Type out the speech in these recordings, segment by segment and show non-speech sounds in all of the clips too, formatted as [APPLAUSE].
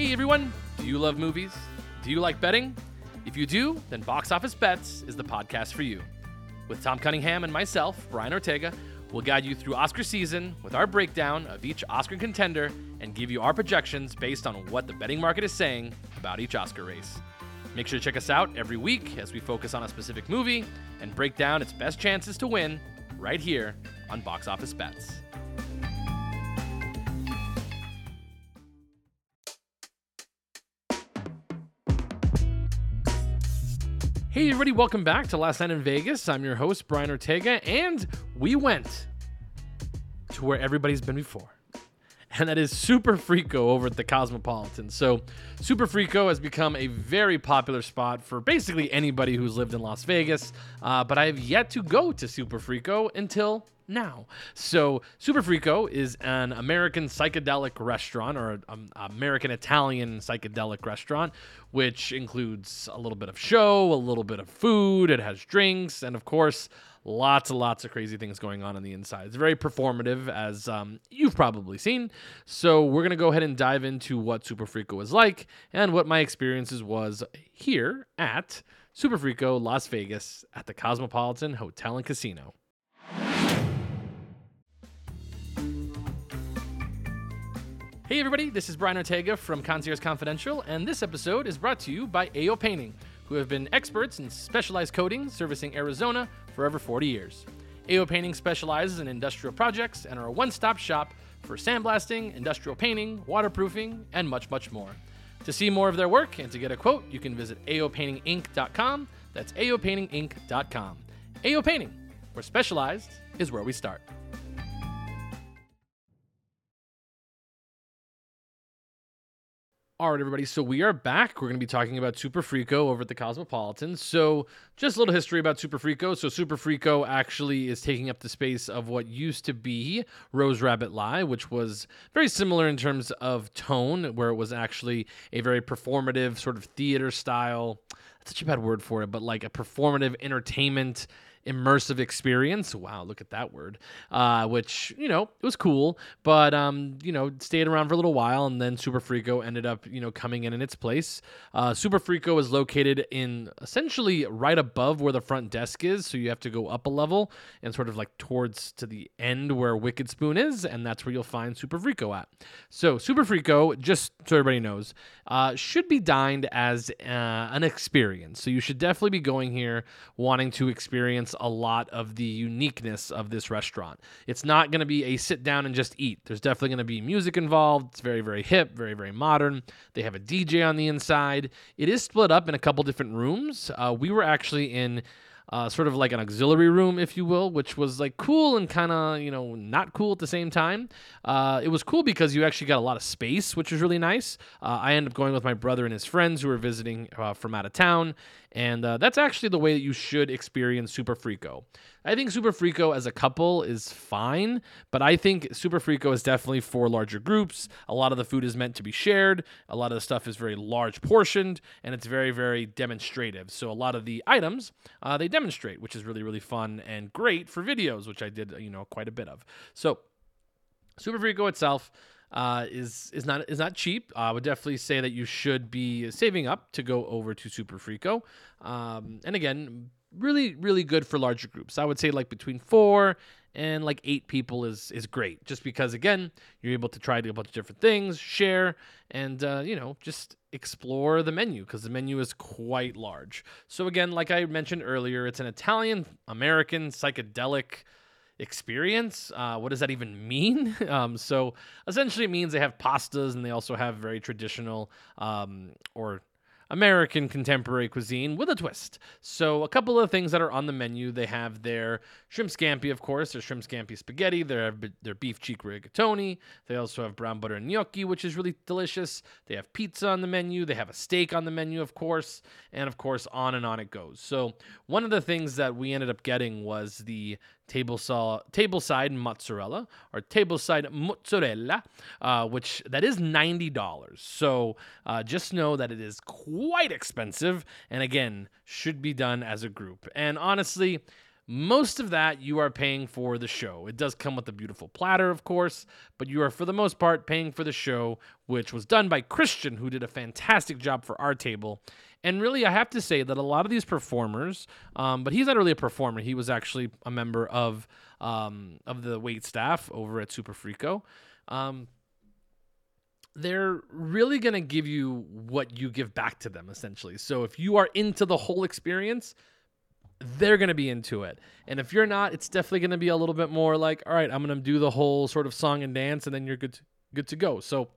Hey everyone, do you love movies? Do you like betting? If you do, then Box Office Bets is the podcast for you. With Tom Cunningham and myself, Brian Ortega, we'll guide you through Oscar season with our breakdown of each Oscar contender and give you our projections based on what the betting market is saying about each Oscar race. Make sure to check us out every week as we focus on a specific movie and break down its best chances to win right here on Box Office Bets. Hey, everybody, welcome back to Last Night in Vegas. I'm your host, Brian Ortega, and we went to where everybody's been before. And that is Super Frico over at the Cosmopolitan. So, Super Frico has become a very popular spot for basically anybody who's lived in Las Vegas. Uh, but I have yet to go to Super Frico until now. So, Super Frico is an American psychedelic restaurant or an um, American Italian psychedelic restaurant, which includes a little bit of show, a little bit of food, it has drinks, and of course, lots and lots of crazy things going on on the inside. It's very performative, as um, you've probably seen. So, we're to go ahead and dive into what Super Frico was like and what my experiences was here at Super Frico Las Vegas at the Cosmopolitan Hotel and Casino. Hey everybody, this is Brian Ortega from Concierge Confidential, and this episode is brought to you by AO Painting, who have been experts in specialized coating servicing Arizona for over 40 years. AO Painting specializes in industrial projects and are a one-stop shop for sandblasting, industrial painting, waterproofing, and much, much more. To see more of their work and to get a quote, you can visit aopaintinginc.com. That's aopaintinginc.com. AO Painting, where specialized is where we start. All right, everybody. So we are back. We're going to be talking about Super Frico over at the Cosmopolitan. So, just a little history about Super Frico. So, Super Frico actually is taking up the space of what used to be Rose Rabbit Lie, which was very similar in terms of tone, where it was actually a very performative sort of theater style. That's such a bad word for it, but like a performative entertainment immersive experience. Wow, look at that word. Uh, which you know it was cool, but um, you know stayed around for a little while, and then Super Frico ended up you know coming in in its place. Uh, Super Frico is located in essentially right above where the front desk is, so you have to go up a level and sort of like towards to the end where Wicked Spoon is, and that's where you'll find Super Frico at. So Super Frico, just so everybody knows, uh, should be dined as uh, an experience. So you should definitely be going here wanting to experience a lot of the uniqueness of this restaurant. It's not going to be a sit down and just eat. There's definitely going to be music involved. It's very, very hip, very, very modern. They have a DJ on the inside. It is split up in a couple different rooms. Uh, we were actually in uh, sort of like an auxiliary room, if you will, which was like cool and kind of, you know, not cool at the same time. Uh, it was cool because you actually got a lot of space, which was really nice. Uh, I ended up going with my brother and his friends who were visiting uh, from out of town, and uh, that's actually the way that you should experience Super Frico. I think Super Frico as a couple is fine, but I think Super Frico is definitely for larger groups. A lot of the food is meant to be shared. A lot of the stuff is very large portioned, and it's very, very demonstrative. So a lot of the items uh, they demonstrate, which is really, really fun and great for videos, which I did, you know, quite a bit of. So Super Frico itself uh, is is not is not cheap. I would definitely say that you should be saving up to go over to Super Frico. Um, and again, really really good for larger groups. I would say like between four and like eight people is is great. Just because again, you're able to try a bunch of different things, share, and uh, you know just explore the menu because the menu is quite large. So again, like I mentioned earlier, it's an Italian American psychedelic experience. Uh, what does that even [LAUGHS] mean? Um, so essentially, it means they have pastas and they also have very traditional um, or American contemporary cuisine with a twist. So, a couple of things that are on the menu they have their shrimp scampi, of course, their shrimp scampi spaghetti, their, their beef cheek rigatoni. They also have brown butter gnocchi, which is really delicious. They have pizza on the menu. They have a steak on the menu, of course. And of course, on and on it goes. So, one of the things that we ended up getting was the table saw, table side mozzarella or table side mozzarella, uh, which that is ninety dollars. So uh, just know that it is quite expensive, and again should be done as a group. And honestly, most of that you are paying for the show. It does come with a beautiful platter, of course, but you are for the most part paying for the show, which was done by Christian, who did a fantastic job for our table. And really, I have to say that a lot of these performers, um, but he's not really a performer. He was actually a member of um, of the wait staff over at Super Frico. Um, they're really going to give you what you give back to them, essentially. So if you are into the whole experience, they're going to be into it. And if you're not, it's definitely going to be a little bit more like, all right, I'm going to do the whole sort of song and dance, and then you're good to, good to go. So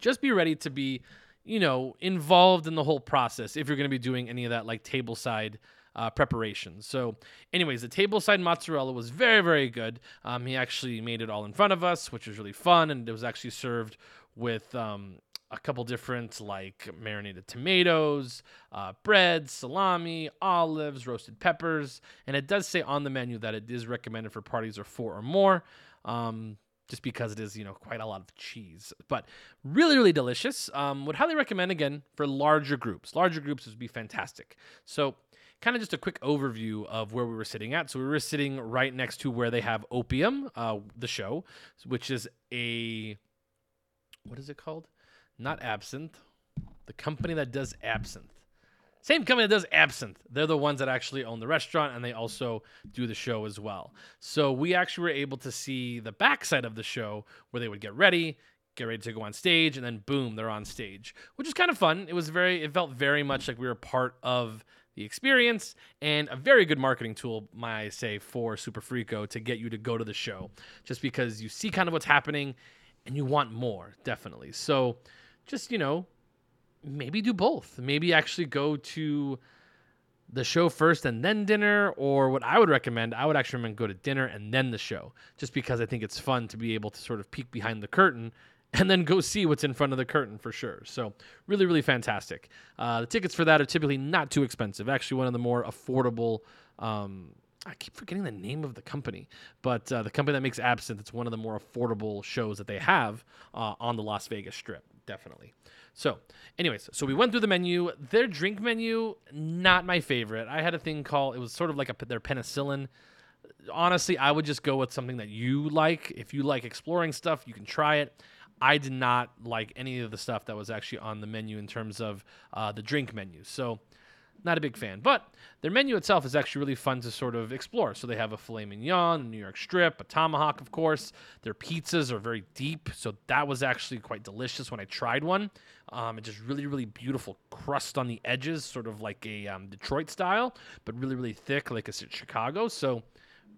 just be ready to be you know, involved in the whole process if you're going to be doing any of that like table side uh, preparation. So, anyways, the table side mozzarella was very, very good. Um, he actually made it all in front of us, which was really fun, and it was actually served with um, a couple different like marinated tomatoes, uh, bread, salami, olives, roasted peppers, and it does say on the menu that it is recommended for parties of four or more. Um, just because it is, you know, quite a lot of cheese. But really, really delicious. Um, would highly recommend again for larger groups. Larger groups would be fantastic. So, kind of just a quick overview of where we were sitting at. So, we were sitting right next to where they have Opium, uh, the show, which is a what is it called? Not absinthe. The company that does absinthe. Same company that does Absinthe. They're the ones that actually own the restaurant and they also do the show as well. So we actually were able to see the backside of the show where they would get ready, get ready to go on stage, and then boom, they're on stage, which is kind of fun. It was very, it felt very much like we were part of the experience and a very good marketing tool, might I say, for Super Frico to get you to go to the show just because you see kind of what's happening and you want more, definitely. So just, you know, maybe do both. Maybe actually go to the show first and then dinner, or what I would recommend, I would actually recommend go to dinner and then the show, just because I think it's fun to be able to sort of peek behind the curtain [LAUGHS] and then go see what's in front of the curtain for sure. So really, really fantastic. Uh, the tickets for that are typically not too expensive. Actually, one of the more affordable. Um, I keep forgetting the name of the company, but uh, the company that makes Absinthe, it's one of the more affordable shows that they have uh, on the Las Vegas Strip, definitely. So, anyways, so we went through the menu. Their drink menu, not my favorite. I had a thing called it was sort of like a their penicillin. Honestly, I would just go with something that you like. If you like exploring stuff, you can try it. I did not like any of the stuff that was actually on the menu in terms of uh, the drink menu. So not a big fan. But their menu itself is actually really fun to sort of explore. So they have a filet mignon, New York strip, a tomahawk, of course. Their pizzas are very deep. So that was actually quite delicious when I tried one. Um, it just really, really beautiful crust on the edges, sort of like a um, Detroit style, but really, really thick, like a Chicago. So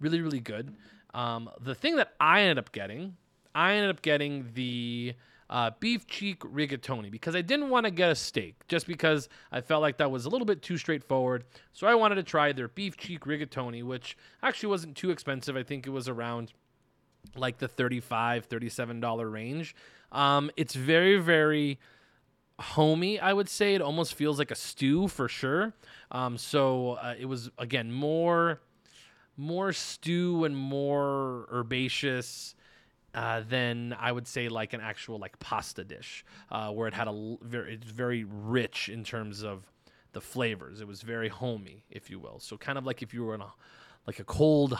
really, really good. Um, the thing that I ended up getting, I ended up getting the uh, beef cheek rigatoni because I didn't want to get a steak just because I felt like that was a little bit too straightforward. So I wanted to try their beef cheek rigatoni, which actually wasn't too expensive. I think it was around like the $35, $37 range. Um, it's very, very homey, I would say. It almost feels like a stew for sure. Um, so uh, it was, again, more more stew and more herbaceous uh, than I would say like an actual like pasta dish, uh, where it had a very it's very rich in terms of the flavors. It was very homey, if you will. So kind of like if you were in a like a cold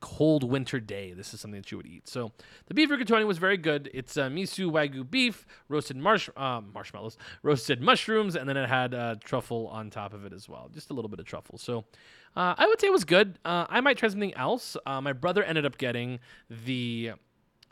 cold winter day, this is something that you would eat. So the beef rigatoni was very good. It's uh, miso wagyu beef, roasted marsh uh, marshmallows, roasted mushrooms, and then it had uh, truffle on top of it as well, just a little bit of truffle. So uh, I would say it was good. Uh, I might try something else. Uh, my brother ended up getting the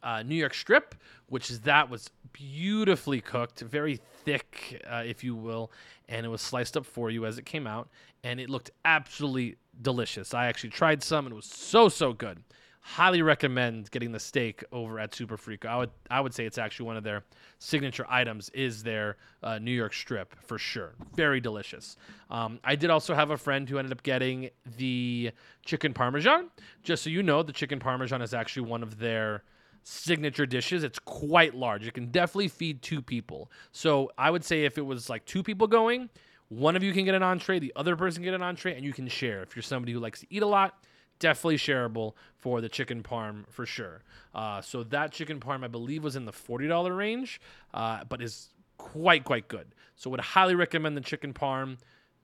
uh, New York strip, which is that was beautifully cooked, very thick, uh, if you will, and it was sliced up for you as it came out, and it looked absolutely delicious. I actually tried some, and it was so so good. Highly recommend getting the steak over at Super Frico. I would I would say it's actually one of their signature items is their uh, New York strip for sure. Very delicious. Um, I did also have a friend who ended up getting the chicken parmesan. Just so you know, the chicken parmesan is actually one of their signature dishes. It's quite large. It can definitely feed two people. So I would say if it was like two people going, one of you can get an entree, the other person get an entree, and you can share. If you're somebody who likes to eat a lot, definitely shareable for the chicken parm for sure. Uh, so that chicken parm, I believe, was in the forty dollar range, uh, but is quite quite good. So would highly recommend the chicken parm.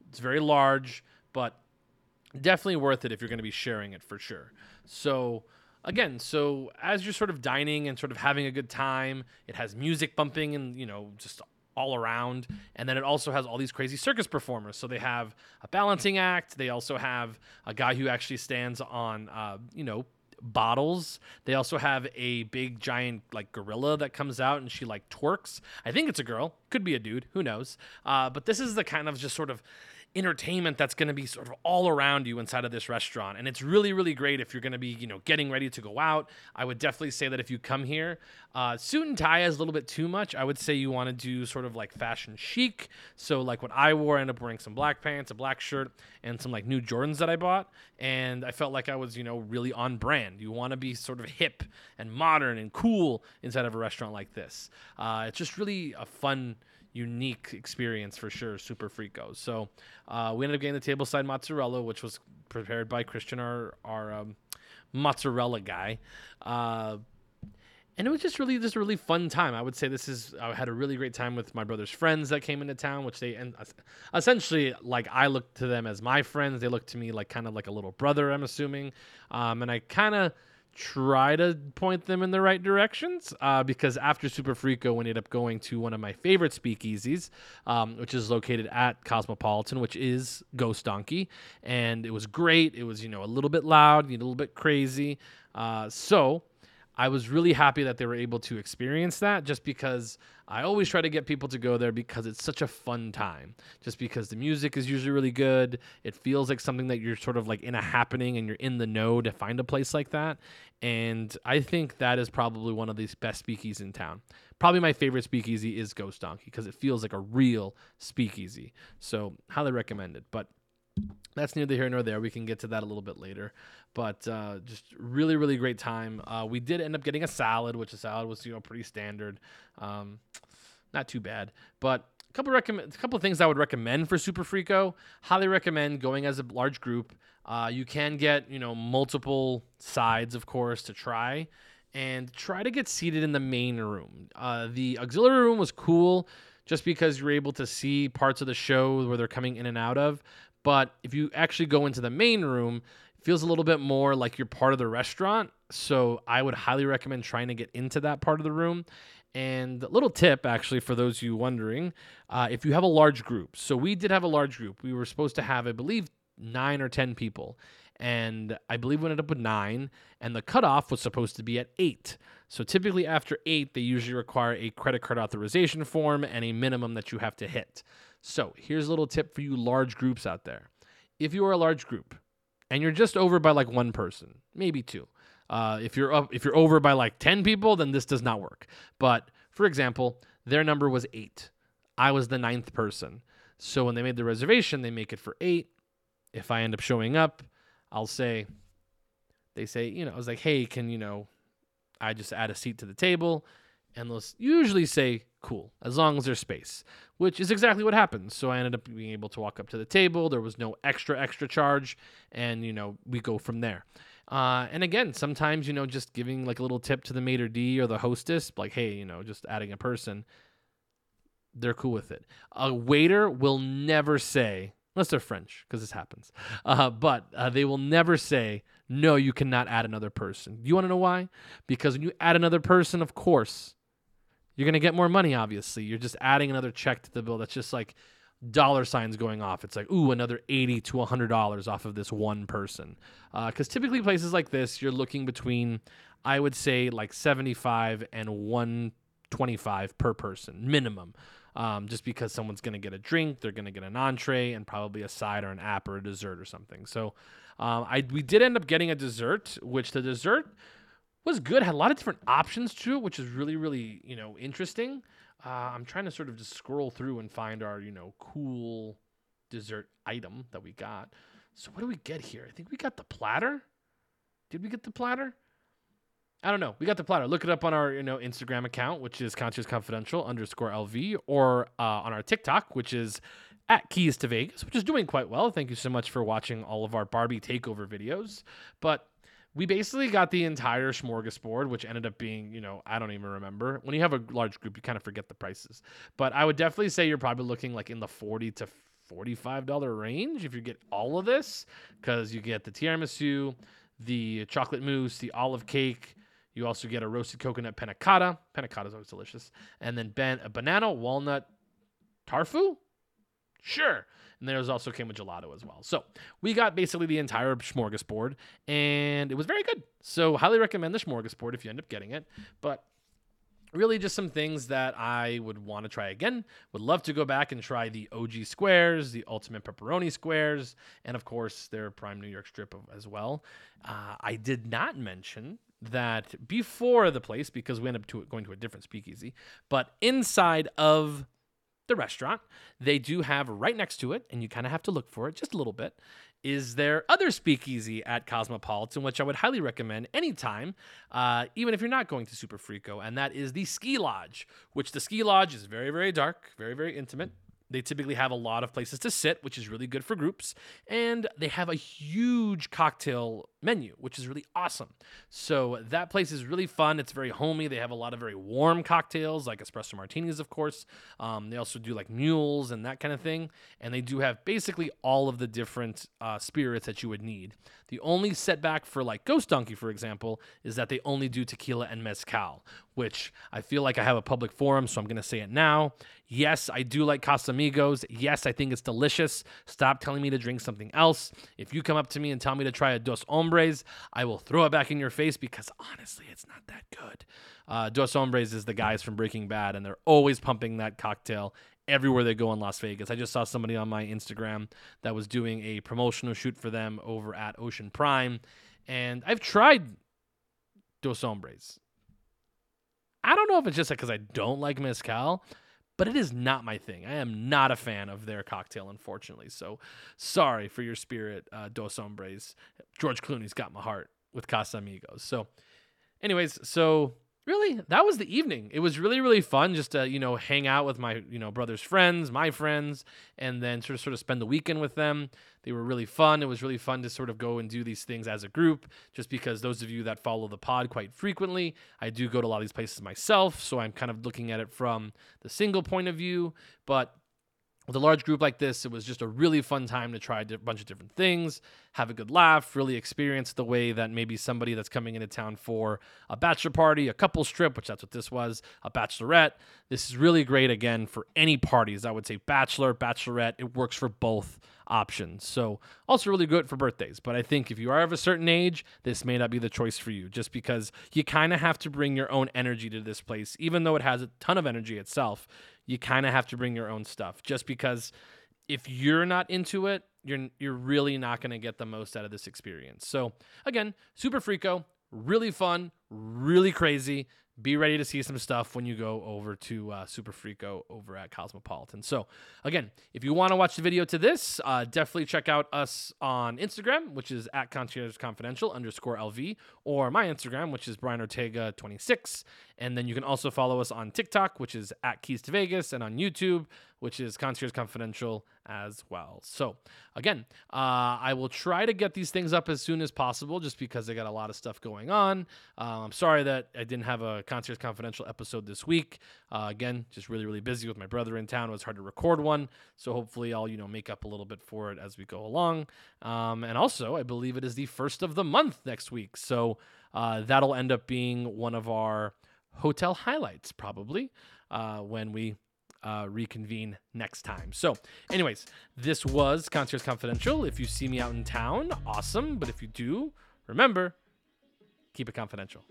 It's very large, but definitely worth it if you're going to be sharing it for sure. So again, so as you're sort of dining and sort of having a good time, it has music bumping and you know just all around. And then it also has all these crazy circus performers. So they have a balancing act. They also have a guy who actually stands on, uh, you know, bottles. They also have a big giant like gorilla that comes out and she like twerks. I think it's a girl, could be a dude, who knows. Uh, but this is the kind of just sort of entertainment that's going to be sort of all around you inside of this restaurant. And it's really really great if you're going to be you know getting ready to go out. I would definitely say that if you come here uh, suit and tie is a little bit too much. I would say you want to do sort of like fashion chic. So like what i wore i ended up wearing some black pants a black shirt and some like new jordans that i bought. And i felt like i was you know really on brand. You want to be sort of hip and modern and cool inside of a restaurant like this. Uh, it's just really a fun unique experience for sure. Super Frico. So uh, we ended up getting the tableside mozzarella, which was prepared by Christian, our our um, mozzarella guy. Uh, and it was just really just a really fun time. I would say this is I had a really great time with my brother's friends that came into town, which they and essentially like I looked to them as my friends. They looked to me like kind of like a little brother. I'm assuming, um, and I kind of try to point them in the right directions uh, because after Super Frico, we ended up going to one of my favorite speakeasies, um, which is located at Cosmopolitan, which is Ghost Donkey. And it was great. It was, you know, a little bit loud, a little bit crazy. Uh, so I was really happy that they were able to experience that just because I always try to get people to go there because it's such a fun time. Just because the music is usually really good. It feels like something that you're sort of like in a happening and you're in the know to find a place like that. And I think that is probably one of these best speakeasies in town. Probably my favorite speakeasy is Ghost Donkey because it feels like a real speakeasy. So, highly recommend it. But that's neither here nor there. We can get to that a little bit later. But uh, just really, really great time. Uh, we did end up getting a salad, which a salad was you know pretty standard, um, not too bad. But a couple recommend, a couple of things I would recommend for Super Frico. Highly recommend going as a large group. Uh, you can get you know multiple sides, of course, to try, and try to get seated in the main room. Uh, the auxiliary room was cool just because you're able to see parts of the show where they're coming in and out of. But if you actually go into the main room, it feels a little bit more like you're part of the restaurant. So I would highly recommend trying to get into that part of the room. And a little tip, actually, for those you wondering, uh, if you have a large group. So we did have a large group. We were supposed to have, I believe, nine or 10 people. And I believe we ended up with nine. And the cutoff was supposed to be at eight. So typically after eight, they usually require a credit card authorization form and a minimum that you have to hit. So here's a little tip for you large groups out there. If you are a large group and you're just over by like one person, maybe two. Uh, if you're up, if you're over by like 10 people, then this does not work. But for example, their number was eight. I was the ninth person. So when they made the reservation, they make it for eight. If I end up showing up, I'll say, they say, you know, I was like, hey, can, you know, I just add a seat to the table? And they'll usually say, cool, as long as there's space, which is exactly what happened. So I ended up being able to walk up to the table. There was no extra, extra charge. And, you know, we go from there. Uh, and again, sometimes, you know, just giving like a little tip to the maitre d or the hostess, like, hey, you know, just adding a person, they're cool with it. A waiter will never say, unless they're French, because this happens, [LAUGHS] uh, but uh, they will never say, no, you cannot add another person. You want to know why? Because when you add another person, of course, you're going to get more money, obviously. You're just adding another check to the bill that's just like dollar signs going off. It's like, ooh, another 80 to $100 off of this one person. Because uh, typically, places like this, you're looking between, I would say, like 75 and 125 per person minimum. Um, just because someone's going to get a drink, they're going to get an entree, and probably a side or an app or a dessert or something. So, um, I we did end up getting a dessert, which the dessert was good. Had a lot of different options to it, which is really, really, you know, interesting. Uh, I'm trying to sort of just scroll through and find our, you know, cool dessert item that we got. So what do we get here? I think we got the platter. Did we get the platter? I don't know. We got the platter. Look it up on our, you know, Instagram account, which is Concierge Confidential underscore LV, or uh, on our TikTok, which is at Keys to Vegas, which is doing quite well. Thank you so much for watching all of our Barbie takeover videos. But we basically got the entire smorgasbord, which ended up being, you know, I don't even remember. When you have a large group, you kind of forget the prices. But I would definitely say you're probably looking like in the 40 to $45 range if you get all of this because you get the tiramisu, the chocolate mousse, the olive cake. You also get a roasted coconut panna cotta. Panna cotta is always delicious. And then ban- a banana walnut tarfu? Sure. And there's also came with gelato as well. So we got basically the entire smorgasbord, and it was very good. So highly recommend the smorgasbord if you end up getting it. But really just some things that I would want to try again. Would love to go back and try the OG squares, the ultimate pepperoni squares, and of course their prime New York strip as well. Uh, I did not mention that before the place because we ended up to, going to a different speakeasy, but inside of the restaurant, they do have right next to it, and you kind of have to look for it just a little bit, is their other speakeasy at Cosmopolitan, which I would highly recommend anytime, uh, even if you're not going to Super Frico, and that is the Ski Lodge, which the Ski Lodge is very, very dark, very, very intimate. They typically have a lot of places to sit, which is really good for groups. And they have a huge cocktail menu, which is really awesome. So that place is really fun. It's very homey. They have a lot of very warm cocktails, like espresso martinis, of course. Um, they also do like mules and that kind of thing. And they do have basically all of the different uh, spirits that you would need. The only setback for like Ghost Donkey, for example, is that they only do tequila and mezcal, which I feel like I have a public forum, so I'm going to say it now. Yes, I do like Casamigos. Yes, I think it's delicious. Stop telling me to drink something else. If you come up to me and tell me to try a Dos Hombres, I will throw it back in your face because honestly, it's not that good. Uh, Dos Hombres is the guys from Breaking Bad, and they're always pumping that cocktail everywhere they go in Las Vegas. I just saw somebody on my Instagram that was doing a promotional shoot for them over at Ocean Prime, and I've tried Dos Hombres. I don't know if it's just because I don't like mezcal, but it is not my thing. I am not a fan of their cocktail, unfortunately. So sorry for your spirit, uh, Dos Hombres. George Clooney's got my heart with Casamigos. So, anyways, so really? That was the evening. It was really really fun just to you know hang out with my you know brother's friends my friends and then sort of sort of spend the weekend with them. They were really fun. It was really fun to sort of go and do these things as a group just because those of you that follow the pod quite frequently i do go to a lot of these places myself so i'm kind of looking at it from the single point of view. But with a large group like this, it was just a really fun time to try a bunch of different things, have a good laugh, really experience the way that maybe somebody that's coming into town for a bachelor party, a couple trip, which that's what this was, a bachelorette. This is really great again for any parties. I would say bachelor, bachelorette, it works for both options. So, also really good for birthdays. But I think if you are of a certain age, this may not be the choice for you just because you kind of have to bring your own energy to this place, even though it has a ton of energy itself you kind of have to bring your own stuff just because if you're not into it, you're you're really not going to get the most out of this experience. So, again, Super Frico, really fun, really crazy be ready to see some stuff when you go over to uh, Super Frico over at Cosmopolitan. So, again, if you want to watch the video to this, uh, definitely check out us on Instagram, which is at Concierge Confidential underscore LV, or my Instagram, which is Brian Ortega 26. And then you can also follow us on TikTok, which is at Keys to Vegas, and on YouTube, which is Concierge Confidential as well. So, again, uh, I will try to get these things up as soon as possible just because I got a lot of stuff going on. Uh, I'm sorry that I didn't have a Concierge Confidential episode this week. Uh, again, just really, really busy with my brother in town. It was hard to record one. So, hopefully, I'll, you know, make up a little bit for it as we go along. Um, and also, I believe it is the first of the month next week. So, uh, that'll end up being one of our hotel highlights, probably, uh, when we uh, reconvene next time. So, anyways, this was Concierge Confidential. If you see me out in town, awesome. But if you do, remember, keep it confidential.